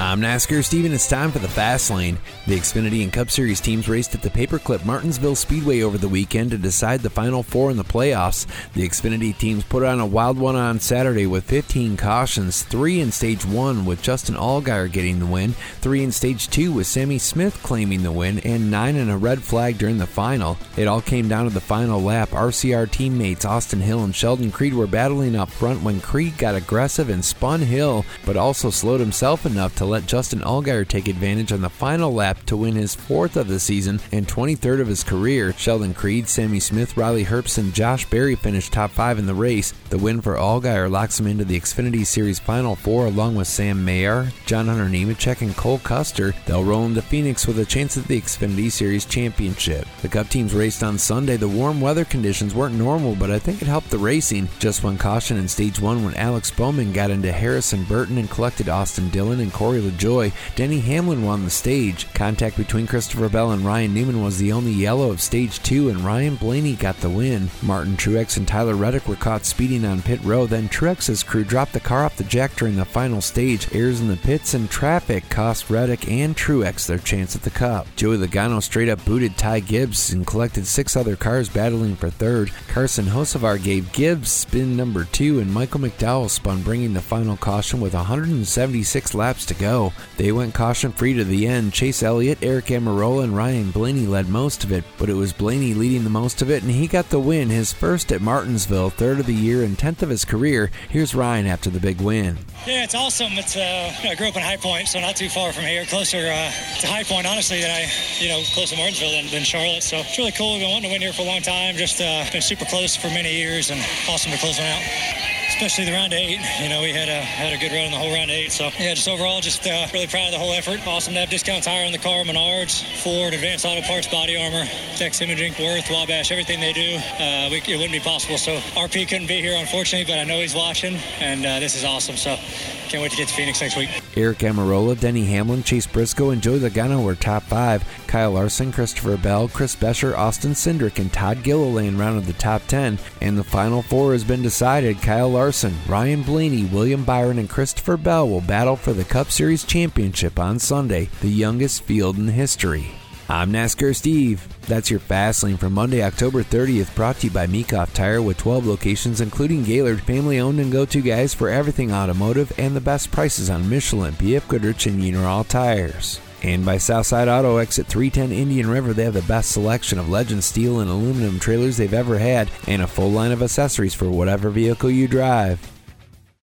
I'm NASCAR Steven. It's time for the Fast Lane. The Xfinity and Cup Series teams raced at the Paperclip Martinsville Speedway over the weekend to decide the final four in the playoffs. The Xfinity teams put on a wild one on Saturday with 15 cautions, three in Stage 1 with Justin Allgaier getting the win, three in Stage 2 with Sammy Smith claiming the win, and nine in a red flag during the final. It all came down to the final lap. RCR teammates Austin Hill and Sheldon Creed were battling up front when Creed got aggressive and spun Hill, but also slowed himself enough to let Justin Allgaier take advantage on the final lap to win his fourth of the season and 23rd of his career. Sheldon Creed, Sammy Smith, Riley Herbst, and Josh Berry finished top five in the race. The win for Allgaier locks him into the Xfinity Series Final Four along with Sam Mayer, John Hunter Nemechek, and Cole Custer. They'll roll into Phoenix with a chance at the Xfinity Series Championship. The Cup teams raced on Sunday. The warm weather conditions weren't normal, but I think it helped the racing. Just one caution in Stage 1 when Alex Bowman got into Harrison Burton and collected Austin Dillon and Corey LaJoie Denny Hamlin won the stage. Contact between Christopher Bell and Ryan Newman was the only yellow of stage two, and Ryan Blaney got the win. Martin Truex and Tyler Reddick were caught speeding on pit row, Then Truex's crew dropped the car off the jack during the final stage. Errors in the pits and traffic cost Reddick and Truex their chance at the cup. Joey Logano straight up booted Ty Gibbs and collected six other cars battling for third. Carson Hocevar gave Gibbs spin number two, and Michael McDowell spun, bringing the final caution with 176 laps to go. They went caution free to the end. Chase Elliott, Aric Almirola, and Ryan Blaney led most of it, but it was Blaney leading the most of it, and he got the win, his first at Martinsville, third of the year and 10th of his career. Here's Ryan after the big win. Yeah, it's awesome. It's uh, I grew up in High Point, so not too far from here, closer uh, to High Point, honestly, than I, you know, close to Martinsville than, than Charlotte. So it's really cool. We've been wanting to win here for a long time. Just uh, been super close for many years, and awesome to close one out especially the round eight. You know, we had a had a good run in the whole round eight. So yeah, just overall, just uh, really proud of the whole effort. Awesome to have discount tire on the car, Menards, Ford, Advanced Auto Parts, Body Armor, Dex Imaging, Wurth, Wabash, everything they do. Uh, we, it wouldn't be possible. So RP couldn't be here, unfortunately, but I know he's watching, and uh, this is awesome. So can't wait to get to Phoenix next week. Aric Almirola, Denny Hamlin, Chase Briscoe, and Joey Logano were top five. Kyle Larson, Christopher Bell, Chris Buescher, Austin Cindric, and Todd Gilliland rounded the top 10. And the final four has been decided. Kyle Larson, Ryan Blaney, William Byron, and Christopher Bell will battle for the Cup Series championship on Sunday, the youngest field in history. I'm NASCAR Steve. That's your Fast Lane for Monday, October 30th, brought to you by Meekhof Tire with 12 locations, including Gaylord, family owned and go to guys for everything automotive and the best prices on Michelin, BF Goodrich, and Uniroyal tires. And by Southside Auto, exit 310 Indian River, they have the best selection of Legend steel and aluminum trailers they've ever had, and a full line of accessories for whatever vehicle you drive.